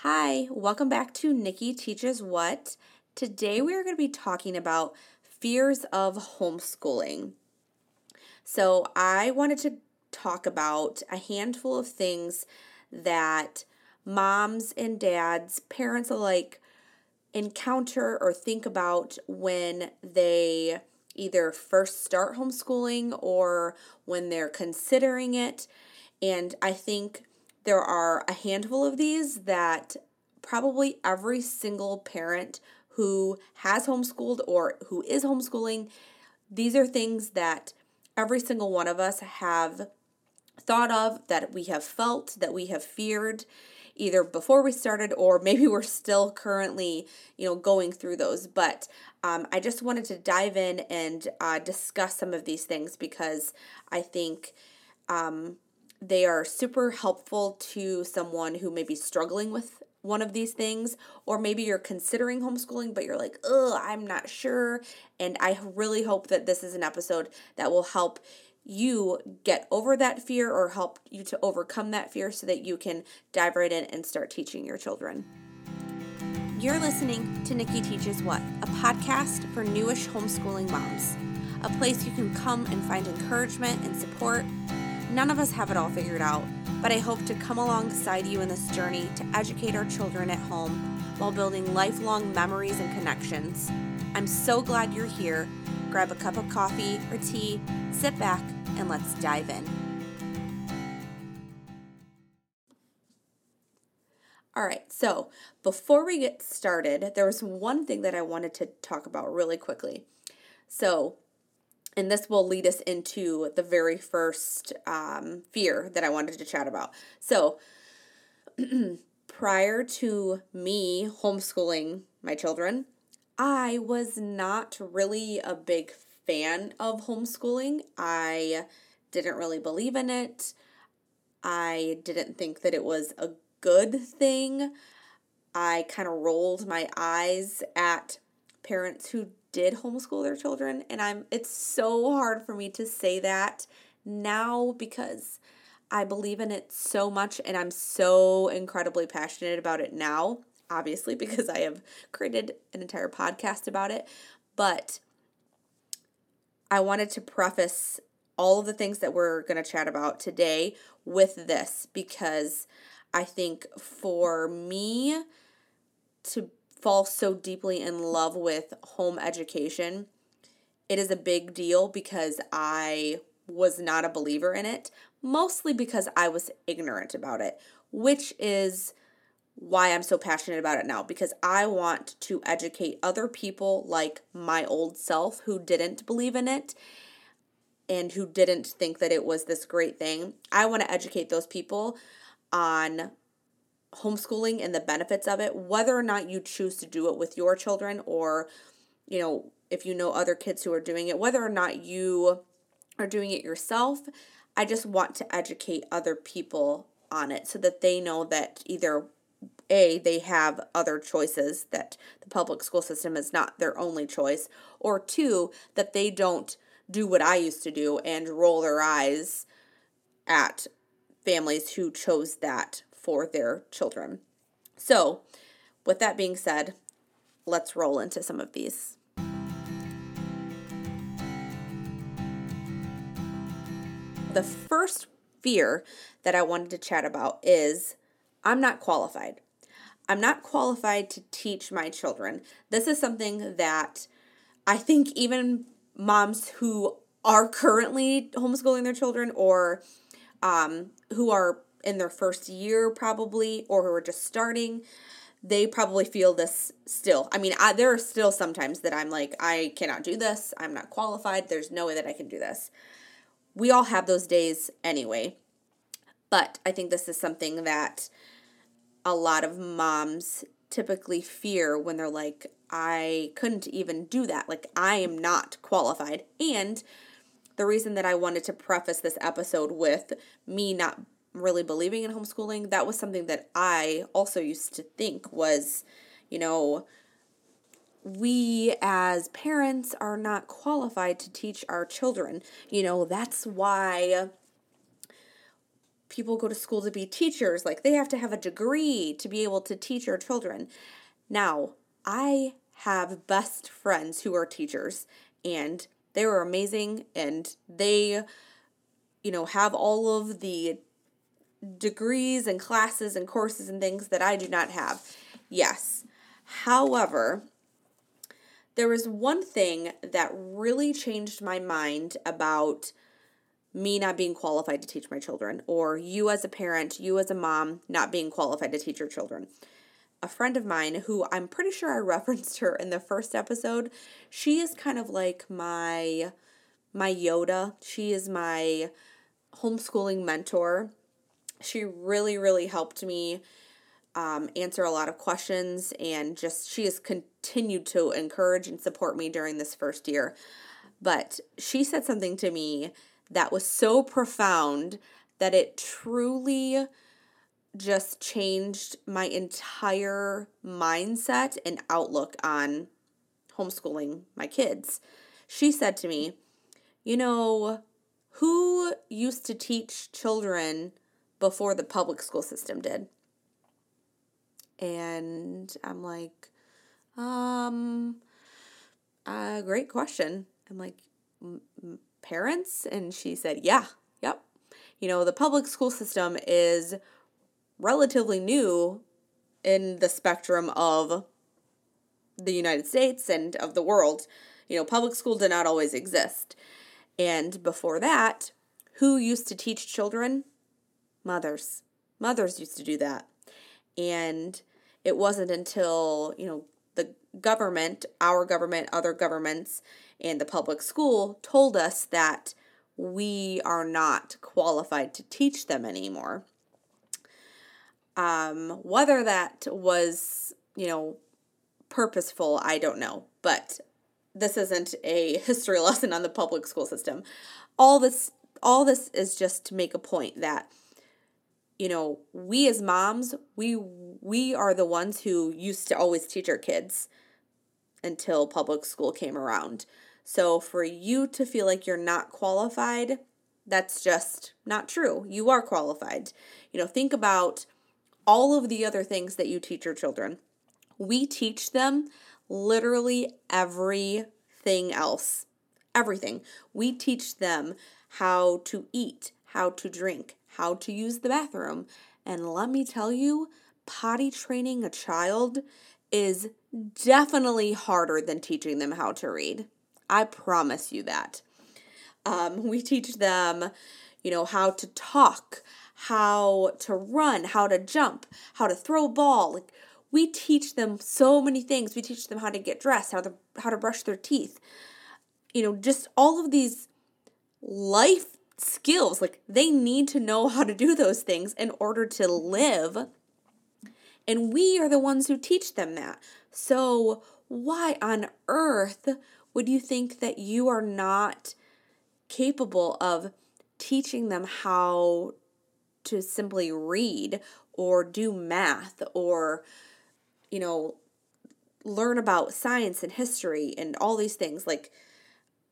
Hi, welcome back to Nikki Teaches What. Today we are going to be talking about fears of homeschooling. So, I wanted to talk about a handful of things that moms and dads, parents alike, encounter or think about when they either first start homeschooling or when they're considering it. And I think there are a handful of these that probably every single parent who has homeschooled or who is homeschooling, these are things that every single one of us have thought of, that we have felt, that we have feared either before we started or maybe we're still currently you know going through those. But um, i just wanted to dive in and uh, discuss some of these things because i think um, they are super helpful to someone who may be struggling with one of these things, or maybe you're considering homeschooling, but you're like, ugh, I'm not sure. And I really hope that this is an episode that will help you get over that fear or help you to overcome that fear so that you can dive right in and start teaching your children. You're listening to Nikki Teaches What, a podcast for newish homeschooling moms, a place you can come and find encouragement and support None of us have it all figured out, but I hope to come alongside you in this journey to educate our children at home while building lifelong memories and connections. I'm so glad you're here. Grab a cup of coffee or tea, sit back, and let's dive in. All right, so before we get started, there was one thing that I wanted to talk about really quickly. So, and this will lead us into the very first um, fear that I wanted to chat about. So, prior to me homeschooling my children, I was not really a big fan of homeschooling. I didn't really believe in it. I didn't think that it was a good thing. I kind of rolled my eyes at parents who did homeschool their children and I'm it's so hard for me to say that now because I believe in it so much and I'm so incredibly passionate about it now, obviously because I have created an entire podcast about it, but I wanted to preface all of the things that we're going to chat about today with this because I think for me to fall so deeply in love with home education, it is a big deal because I was not a believer in it, mostly because I was ignorant about it, which is why I'm so passionate about it now because I want to educate other people like my old self who didn't believe in it and who didn't think that it was this great thing. I want to educate those people on homeschooling and the benefits of it, whether or not you choose to do it with your children or, you know, if you know other kids who are doing it, whether or not you are doing it yourself, I just want to educate other people on it so that they know that either a they have other choices that the public school system is not their only choice or two that they don't do what I used to do and roll their eyes at families who chose that for their children. So, with that being said, let's roll into some of these. The first fear that I wanted to chat about is I'm not qualified. I'm not qualified to teach my children. This is something that I think even moms who are currently homeschooling their children or um, who are in their first year probably or who are just starting they probably feel this still. I mean I, there are still sometimes that i'm like i cannot do this i'm not qualified there's no way that i can do this. We all have those days anyway. But i think this is something that a lot of moms typically fear when they're like i couldn't even do that like i am not qualified. And the reason that I wanted to preface this episode with me not really believing in homeschooling, that was something that I also used to think was, you know, we as parents are not qualified to teach our children. You know, that's why people go to school to be teachers, like they have to have a degree to be able to teach our children. Now, I have best friends who are teachers and they were amazing and they you know have all of the degrees and classes and courses and things that I do not have. Yes. However, there was one thing that really changed my mind about me not being qualified to teach my children, or you as a parent, you as a mom, not being qualified to teach your children. A friend of mine, who I'm pretty sure I referenced her in the first episode, she is kind of like my my Yoda. She is my homeschooling mentor. She really, really helped me um, answer a lot of questions and just she has continued to encourage and support me during this first year. But she said something to me that was so profound that it truly just changed my entire mindset and outlook on homeschooling my kids. She said to me, You know, who used to teach children before the public school system did? And I'm like, um, uh, great question. I'm like, parents? And she said, yeah, yep. You know, the public school system is relatively new in the spectrum of the United States and of the world. You know, public school did not always exist. And before that, who used to teach children? Mothers. Mothers used to do that. And it wasn't until, you know, the government, our government, other governments, and the public school told us that we are not qualified to teach them anymore. Um, whether that was, you know, purposeful, I don't know. But this isn't a history lesson on the public school system. All this all this is just to make a point that you know, we as moms, we we are the ones who used to always teach our kids until public school came around. So for you to feel like you're not qualified, that's just not true. You are qualified. You know, think about all of the other things that you teach your children. We teach them literally everything else. Everything. We teach them how to eat, how to drink, how to use the bathroom. And let me tell you, potty training a child is definitely harder than teaching them how to read. I promise you that. Um, we teach them, you know, how to talk, how to run, how to jump, how to throw a ball. Like we teach them so many things. We teach them how to get dressed, how to how to brush their teeth. You know, just all of these life skills. Like they need to know how to do those things in order to live. And we are the ones who teach them that. So, why on earth would you think that you are not capable of teaching them how to simply read or do math or, you know, learn about science and history and all these things? Like,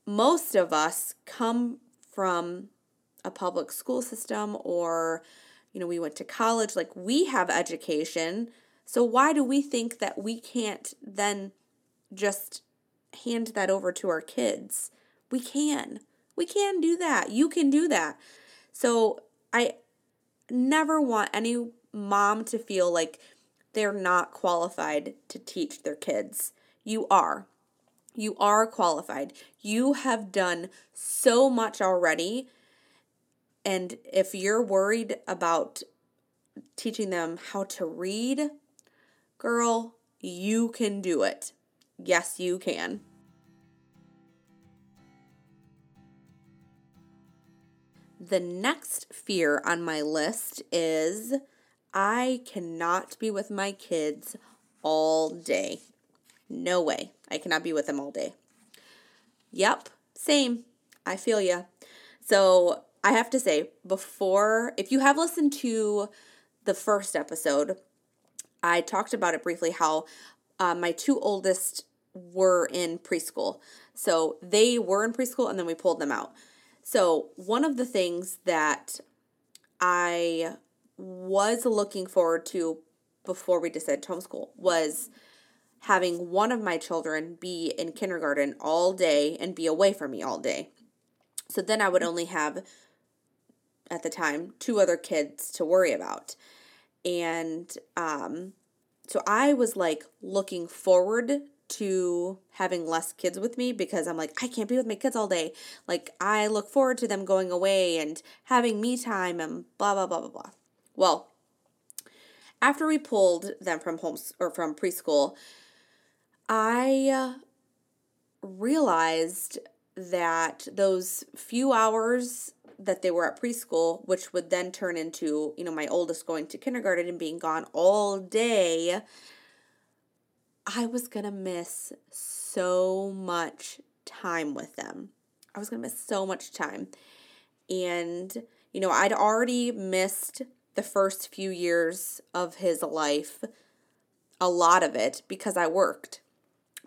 most of us come from a public school system or you know we went to college like we have education. So why do we think that we can't then just hand that over to our kids? We can. We can do that. You can do that. So i never want any mom to feel like they're not qualified to teach their kids. You are. You are qualified. You have done so much already and if you're worried about teaching them how to read, girl, you can do it. Yes, you can. The next fear on my list is I cannot be with my kids all day. No way. I cannot be with them all day. Yep, same. I feel ya. So I have to say, before, if you have listened to the first episode, I talked about it briefly how uh, my two oldest were in preschool. So they were in preschool and then we pulled them out. So, one of the things that I was looking forward to before we decided to homeschool was having one of my children be in kindergarten all day and be away from me all day. So then I would only have, at the time, two other kids to worry about. And um, so I was like looking forward to having less kids with me because I'm like, I can't be with my kids all day. Like, I look forward to them going away and having me time and blah, blah, blah, blah, blah. Well, after we pulled them from homes or from preschool, I realized that those few hours that they were at preschool, which would then turn into, you know, my oldest going to kindergarten and being gone all day, I was going to miss so much time with them. I was going to miss so much time. And, you know, I'd already missed the first few years of his life, a lot of it, because I worked.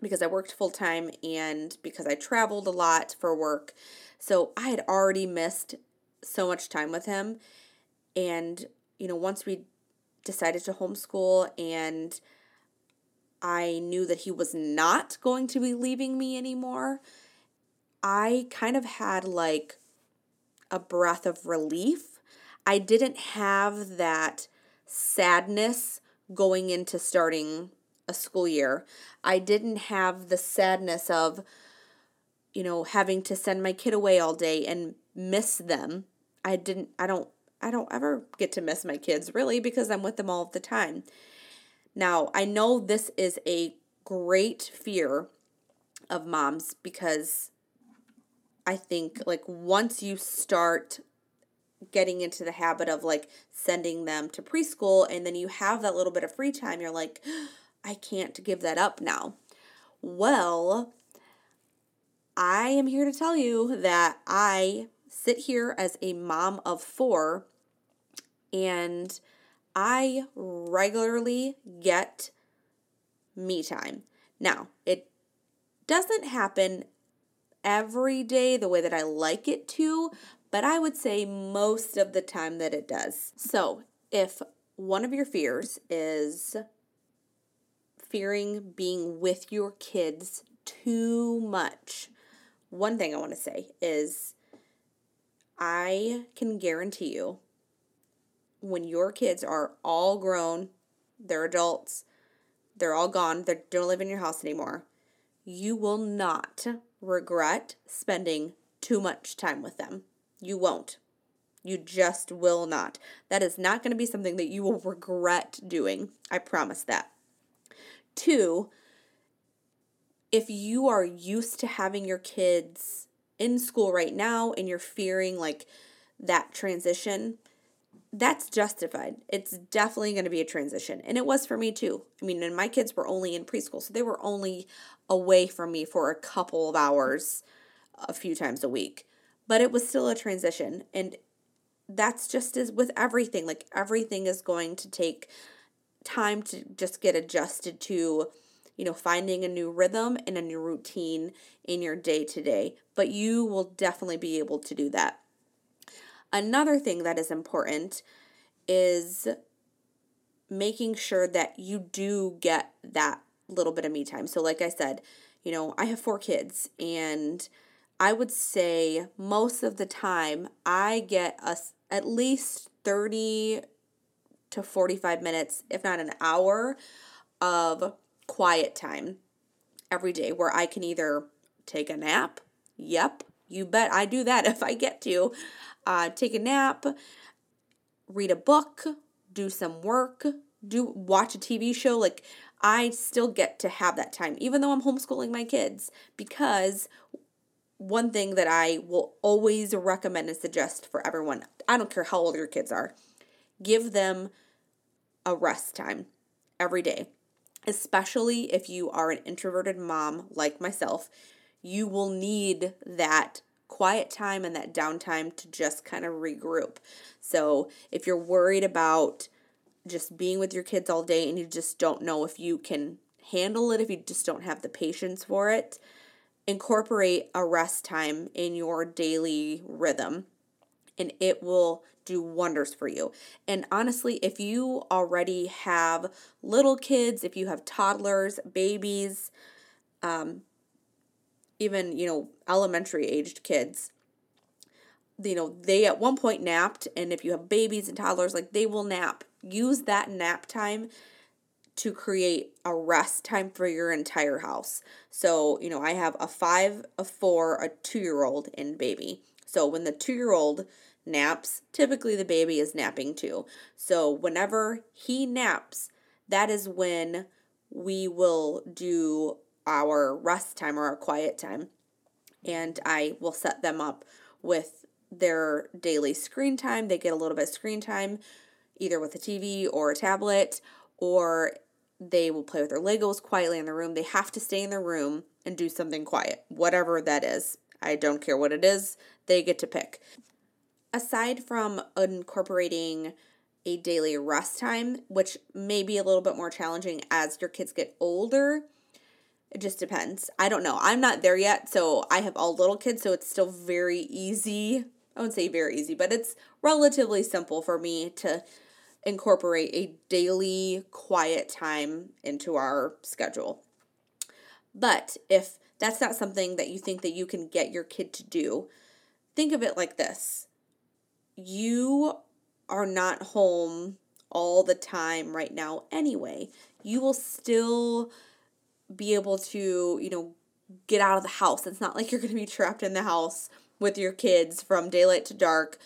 Because I worked full time and because I traveled a lot for work. So I had already missed so much time with him. And, you know, once we decided to homeschool and I knew that he was not going to be leaving me anymore, I kind of had like a breath of relief. I didn't have that sadness going into starting a school year. I didn't have the sadness of, you know, having to send my kid away all day and miss them. I didn't, I don't, I don't ever get to miss my kids really because I'm with them all the time. Now, I know this is a great fear of moms because I think like once you start getting into the habit of like sending them to preschool and then you have that little bit of free time, you're like, I can't give that up now. Well, I am here to tell you that I sit here as a mom of four and I regularly get me time. Now, it doesn't happen every day the way that I like it to, but I would say most of the time that it does. So, if one of your fears is fearing being with your kids too much, one thing I want to say is I can guarantee you when your kids are all grown, they're adults, they're all gone, they don't live in your house anymore, you will not regret spending too much time with them. You won't. You just will not. That is not going to be something that you will regret doing. I promise that. Two, if you are used to having your kids in school right now and you're fearing like that transition, that's justified. It's definitely going to be a transition. And it was for me too. I mean, and my kids were only in preschool, so they were only away from me for a couple of hours a few times a week. But it was still a transition. And that's just as with everything. Like everything is going to take time to just get adjusted to, you know, finding a new rhythm and a new routine in your day to day. But you will definitely be able to do that. Another thing that is important is making sure that you do get that little bit of me time. So, like I said, you know, I have four kids, and I would say most of the time I get a, at least 30 to 45 minutes, if not an hour, of quiet time every day where I can either take a nap. Yep, you bet I do that if I get to uh, take a nap, read a book, do some work, do watch a TV show. Like I still get to have that time, even though I'm homeschooling my kids, because one thing that I will always recommend and suggest for everyone, I don't care how old your kids are, give them a rest time every day. Especially if you are an introverted mom like myself, you will need that quiet time and that downtime to just kind of regroup. So if you're worried about just being with your kids all day and you just don't know if you can handle it, if you just don't have the patience for it, incorporate a rest time in your daily rhythm. And it will do wonders for you. And honestly, if you already have little kids, if you have toddlers, babies, um, even, you know, elementary aged kids, you know, they at one point napped, and if you have babies and toddlers, like they will nap. Use that nap time to create a rest time for your entire house. So, you know, I have a five, a four, a two year old, and baby. So, when the two year old naps, typically the baby is napping too. So, whenever he naps, that is when we will do our rest time or our quiet time. And I will set them up with their daily screen time. They get a little bit of screen time, either with a TV or a tablet, or they will play with their Legos quietly in the room. They have to stay in the room and do something quiet, whatever that is. I don't care what it is, they get to pick. Aside from incorporating a daily rest time, which may be a little bit more challenging as your kids get older, it just depends. I don't know. I'm not there yet, so I have all little kids, so it's still very easy I wouldn't say very easy, but it's relatively simple for me to incorporate a daily quiet time into our schedule. But if that's not something that you think that you can get your kid to do, think of it like this. You are not home all the time right now anyway. You will still be able to, you know, get out of the house. It's not like you're going to be trapped in the house with your kids from daylight to dark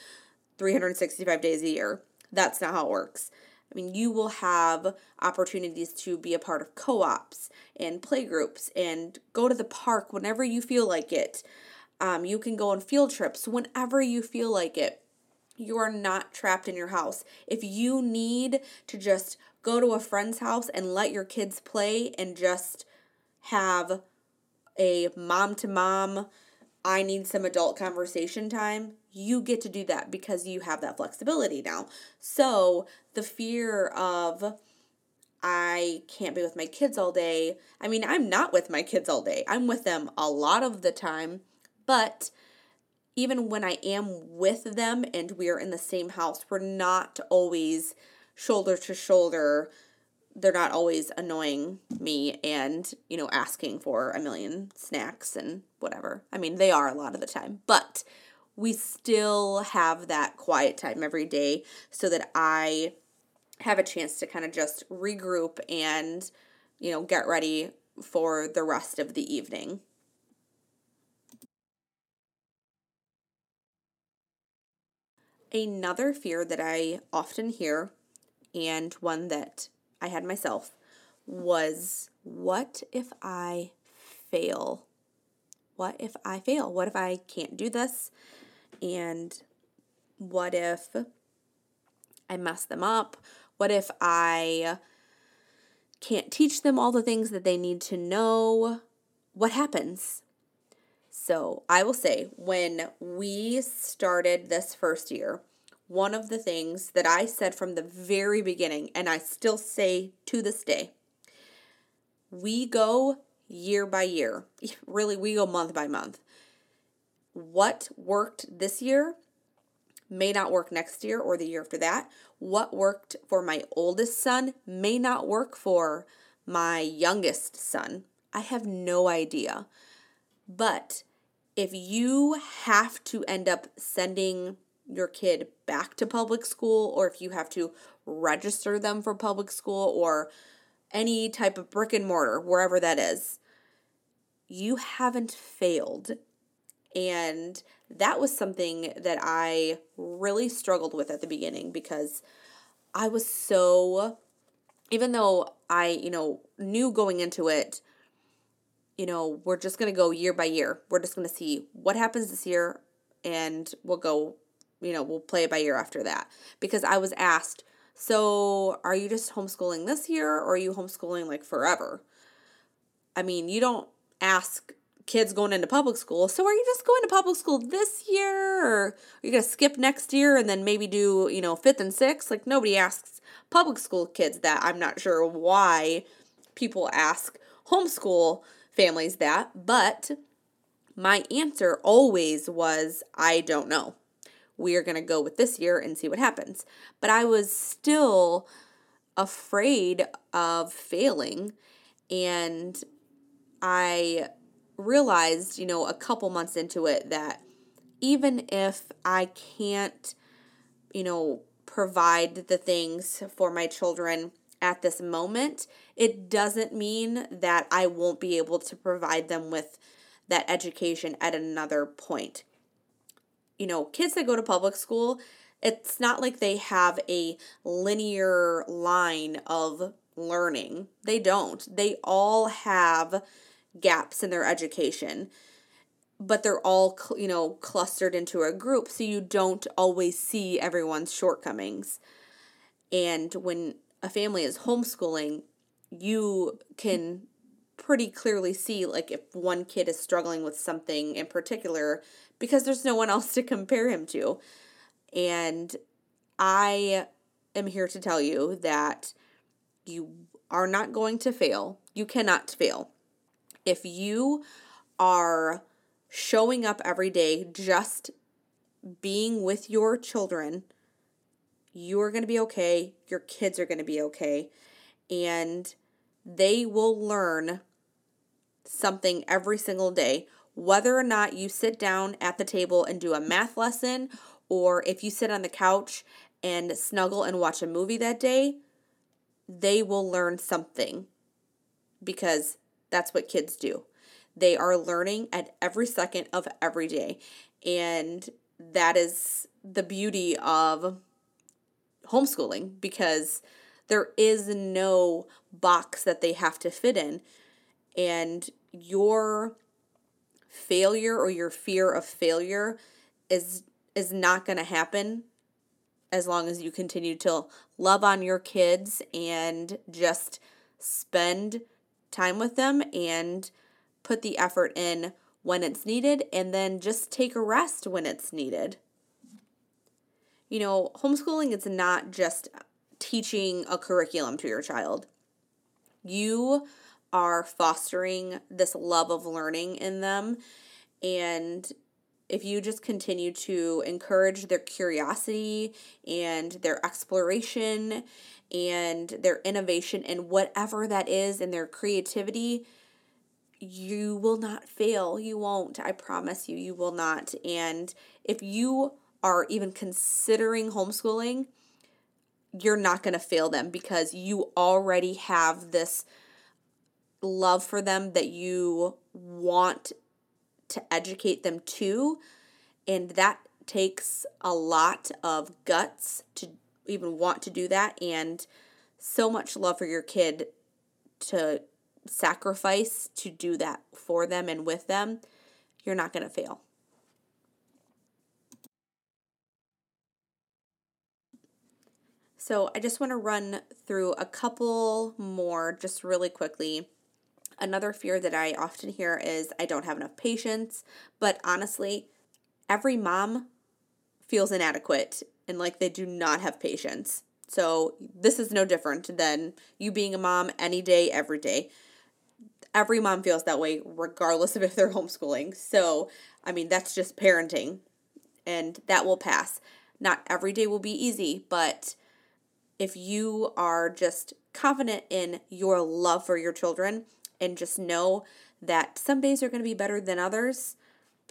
365 days a year. That's not how it works. I mean, you will have opportunities to be a part of co ops and play groups and go to the park whenever you feel like it. Um, you can go on field trips whenever you feel like it. You are not trapped in your house. If you need to just go to a friend's house and let your kids play and just have a mom to mom I need some adult conversation time, you get to do that because you have that flexibility now. So the fear of, I can't be with my kids all day. I mean, I'm not with my kids all day. I'm with them a lot of the time, but even when I am with them and we are in the same house, we're not always shoulder to shoulder they're not always annoying me and, you know, asking for a million snacks and whatever. I mean, they are a lot of the time, but we still have that quiet time every day so that I have a chance to kind of just regroup and, you know, get ready for the rest of the evening. Another fear that I often hear, and one that I had myself was what if I fail? What if I fail? What if I can't do this? And what if I mess them up? What if I can't teach them all the things that they need to know? What happens? So, I will say, when we started this first year, one of the things that I said from the very beginning, and I still say to this day we go year by year. Really, we go month by month. What worked this year may not work next year or the year after that. What worked for my oldest son may not work for my youngest son. I have no idea. But if you have to end up sending your kid back to public school or if you have to register them for public school or any type of brick and mortar, wherever that is, you haven't failed. And that was something that I really struggled with at the beginning because I was so, even though I, you know, knew going into it, you know, we're just going to go year by year. We're just going to see what happens this year and we'll go you know, we'll play it by year after that. Because I was asked, so are you just homeschooling this year or are you homeschooling like forever? I mean, you don't ask kids going into public school, so are you just going to public school this year or are you going to skip next year and then maybe do, you know, fifth and sixth? Like nobody asks public school kids that. I'm not sure why people ask homeschool families that, but my answer always was I don't know we are going to go with this year and see what happens. But I was still afraid of failing. And I realized, you know, a couple months into it that even if I can't, you know, provide the things for my children at this moment, it doesn't mean that I won't be able to provide them with that education at another point. You know, kids that go to public school, it's not like they have a linear line of learning. They don't. They all have gaps in their education but they're all you know clustered into a group so you don't always see everyone's shortcomings and when a family is homeschooling you can pretty clearly see like if one kid is struggling with something in particular because there's no one else to compare him to. And i am here to tell you that you are not going to fail. You cannot fail. If you are showing up every day, just being with your children, you're going to be okay. Your kids are going to be okay. And they will learn something every single day, whether or not you sit down at the table and do a math lesson, or if you sit on the couch and snuggle and watch a movie that day, they will learn something because that's what kids do. They are learning at every second of every day. And that is the beauty of homeschooling because there is no box that they have to fit in. And your failure or your fear of failure is is not going to happen as long as you continue to love on your kids and just spend time with them and put the effort in when it's needed and then just take a rest when it's needed. You know, homeschooling is not just teaching a curriculum to your child. You are fostering this love of learning in them. And if you just continue to encourage their curiosity and their exploration and their innovation and whatever that is and their creativity, you will not fail. You won't. I promise you, you will not. And if you are even considering homeschooling, you're not going to fail them because you already have this love for them that you want to educate them to. And that takes a lot of guts to even want to do that and so much love for your kid to sacrifice to do that for them and with them, you're not going to fail. So, I just want to run through a couple more just really quickly. Another fear that I often hear is I don't have enough patience, but honestly, every mom feels inadequate and like they do not have patience. So, this is no different than you being a mom any day, every day every mom feels that way regardless of if they're homeschooling. So, I mean, that's just parenting and that will pass. Not every day will be easy, but if you are just confident in your love for your children and just know that some days are going to be better than others,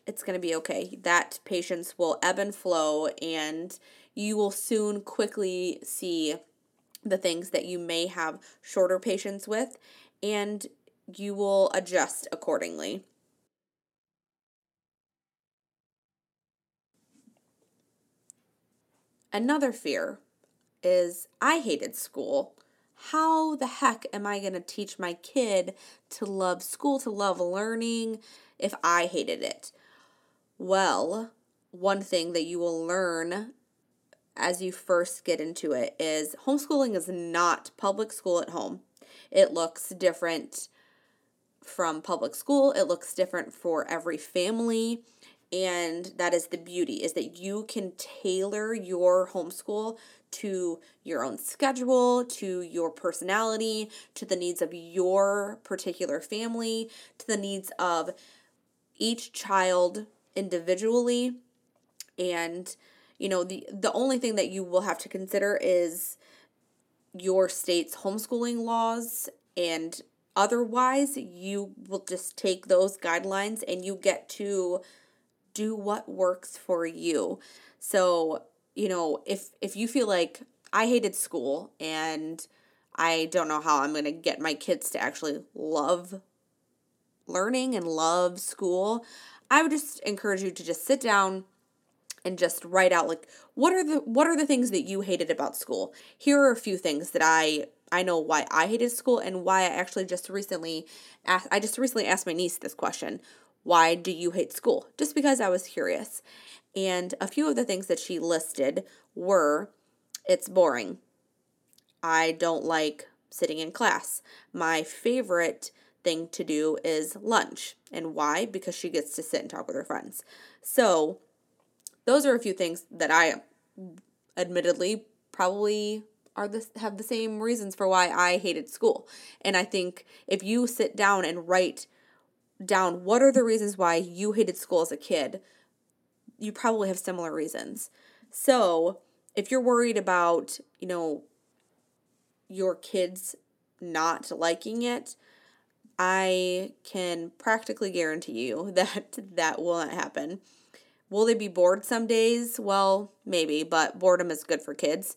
it's going to be okay. That patience will ebb and flow, and you will soon quickly see the things that you may have shorter patience with, and you will adjust accordingly. Another fear is I hated school. How the heck am I going to teach my kid to love school, to love learning, if I hated it? Well, one thing that you will learn as you first get into it is homeschooling is not public school at home. It looks different from public school. It looks different for every family. And that is the beauty is that you can tailor your homeschool to your own schedule, to your personality, to the needs of your particular family, to the needs of each child individually. And you know, the the only thing that you will have to consider is your state's homeschooling laws and otherwise you will just take those guidelines and you get to do what works for you. So, you know, if if you feel like I hated school and I don't know how I'm going to get my kids to actually love learning and love school, I would just encourage you to just sit down and just write out like what are the what are the things that you hated about school? Here are a few things that I I know why I hated school and why I actually just recently asked I just recently asked my niece this question. Why do you hate school? Just because I was curious. And a few of the things that she listed were it's boring. I don't like sitting in class. My favorite thing to do is lunch. And why? Because she gets to sit and talk with her friends. So, those are a few things that I admittedly probably are the have the same reasons for why I hated school. And I think if you sit down and write down what are the reasons why you hated school as a kid, you probably have similar reasons. So, if you're worried about, you know, your kids not liking it, I can practically guarantee you that that will not happen. Will they be bored some days? Well, maybe, but boredom is good for kids.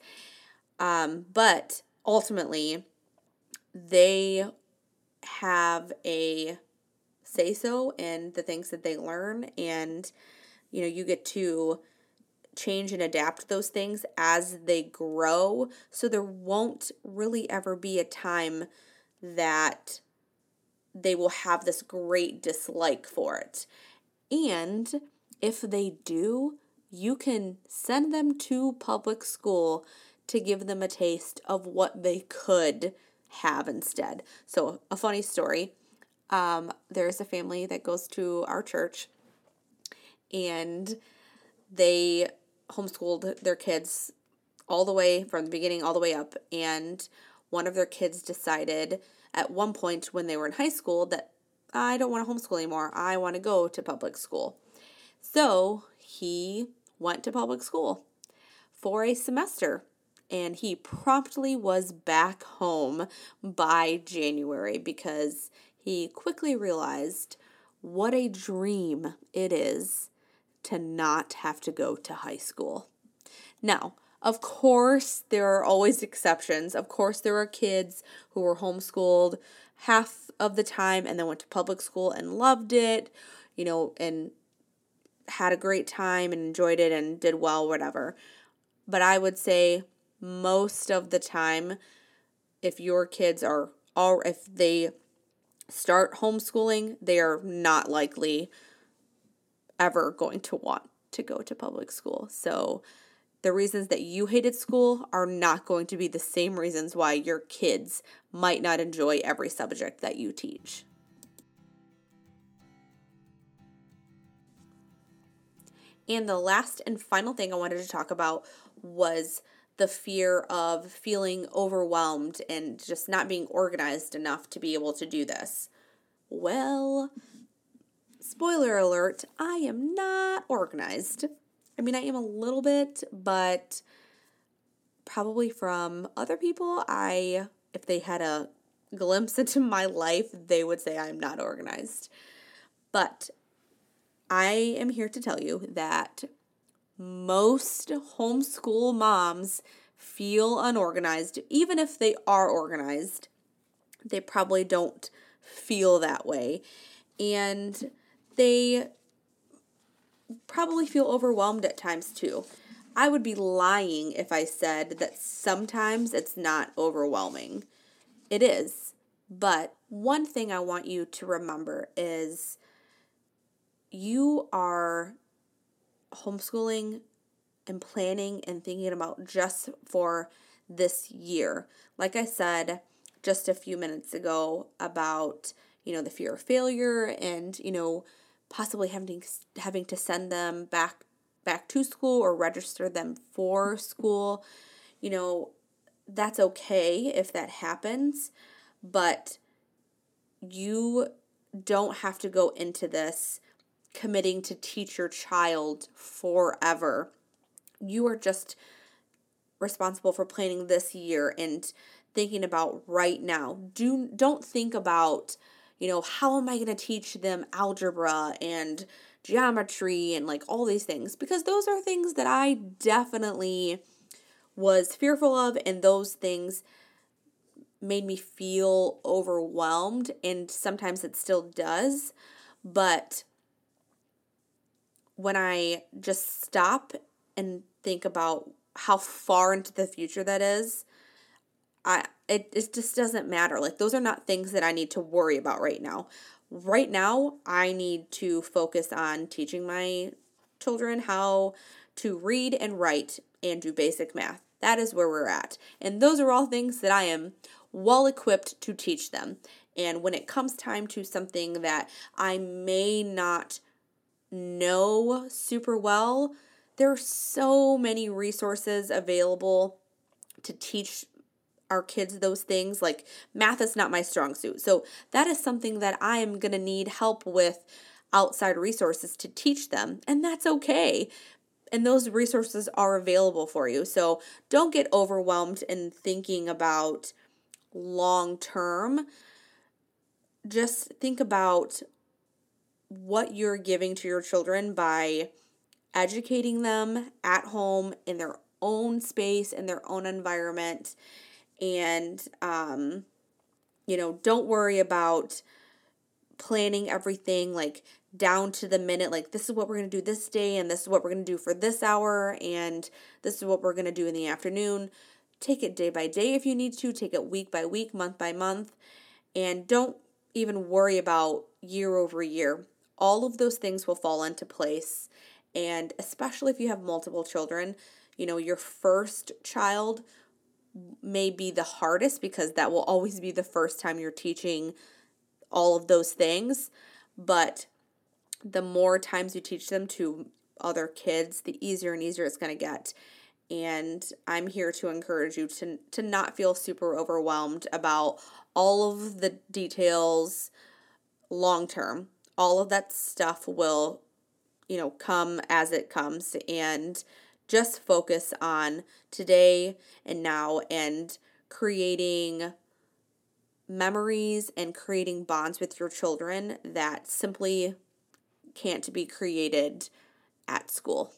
Um, but ultimately, they have a say so in the things that they learn, and you know, you get to change and adapt those things as they grow. So there won't really ever be a time that they will have this great dislike for it. And if they do, you can send them to public school to give them a taste of what they could have instead. So, a funny story um, there's a family that goes to our church and they homeschooled their kids all the way from the beginning all the way up and one of their kids decided at one point when they were in high school that I don't want to homeschool anymore. I want to go to public school. So he went to public school for a semester and he promptly was back home by January because he quickly realized what a dream it is to not have to go to high school. Now, of course, there are always exceptions. Of course, there are kids who were homeschooled half of the time and then went to public school and loved it, you know, and had a great time and enjoyed it and did well, whatever. But I would say most of the time, if your kids are all, if they start homeschooling, they are not likely ever going to want to go to public school. So, the reasons that you hated school are not going to be the same reasons why your kids might not enjoy every subject that you teach. And the last and final thing I wanted to talk about was the fear of feeling overwhelmed and just not being organized enough to be able to do this. Well, spoiler alert, I am not organized. I mean, I am a little bit, but probably from other people, I if they had a glimpse into my life, they would say I'm not organized. But I am here to tell you that most homeschool moms feel unorganized. Even if they are organized, they probably don't feel that way. And they probably feel overwhelmed at times too. I would be lying if I said that sometimes it's not overwhelming. It is. But one thing I want you to remember is you are homeschooling and planning and thinking about just for this year. Like I said just a few minutes ago about, you know, the fear of failure and, you know, possibly having having to send them back back to school or register them for school. You know, that's okay if that happens, but you don't have to go into this committing to teach your child forever You are just responsible for planning this year and thinking about right now. Do don't think about, you know, how am I going to teach them algebra and geometry and like all these things? Because those are things that I definitely was fearful of and those things made me feel overwhelmed and sometimes it still does. But when I just stop and think about how far into the future that is, it, it just doesn't matter. Like those are not things that I need to worry about right now. Right now, I need to focus on teaching my children how to read and write and do basic math. That is where we're at. And those are all things that I am well equipped to teach them. And when it comes time to something that I may not know super well, there are so many resources available to teach our kids those things. Like math is not my strong suit. So that is something that I am going to need help with outside resources to teach them. And that's okay. And those resources are available for you. So don't get overwhelmed in thinking about long term just think about what you're giving to your children by educating them at home in their own space in their own environment and um, you know don't worry about planning everything like down to the minute like this is what we're going to do this day and this is what we're going to do for this hour and this is what we're going to do in the afternoon take it day by day if you need to take it week by week month by month and don't even worry about year over year. All of those things will fall into place. And especially if you have multiple children, you know, your first child may be the hardest because that will always be the first time you're teaching all of those things. But the more times you teach them to other kids, the easier and easier it's going to get. And I'm here to encourage you to, to not feel super overwhelmed about all of the details long term. All of that stuff will, you know, come as it comes and just focus on today and now and creating memories and creating bonds with your children that simply can't be created at school.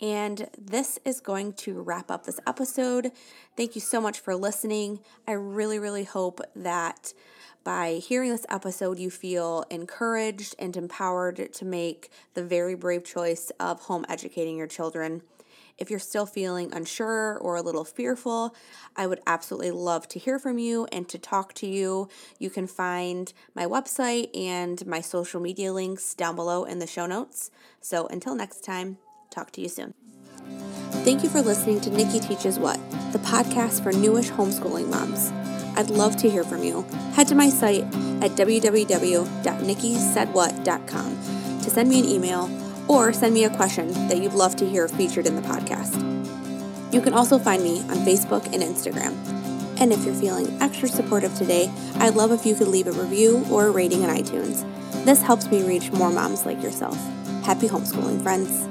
And this is going to wrap up this episode. Thank you so much for listening. I really, really hope that by hearing this episode, you feel encouraged and empowered to make the very brave choice of home educating your children. If you're still feeling unsure or a little fearful, I would absolutely love to hear from you and to talk to you. You can find my website and my social media links down below in the show notes. So until next time, Talk to you soon. Thank you for listening to Nikki Teaches What, the podcast for newish homeschooling moms. I'd love to hear from you. Head to my site at www.nikkisaidwhat.com to send me an email or send me a question that you'd love to hear featured in the podcast. You can also find me on Facebook and Instagram. And if you're feeling extra supportive today, I'd love if you could leave a review or a rating on iTunes. This helps me reach more moms like yourself. Happy homeschooling, friends.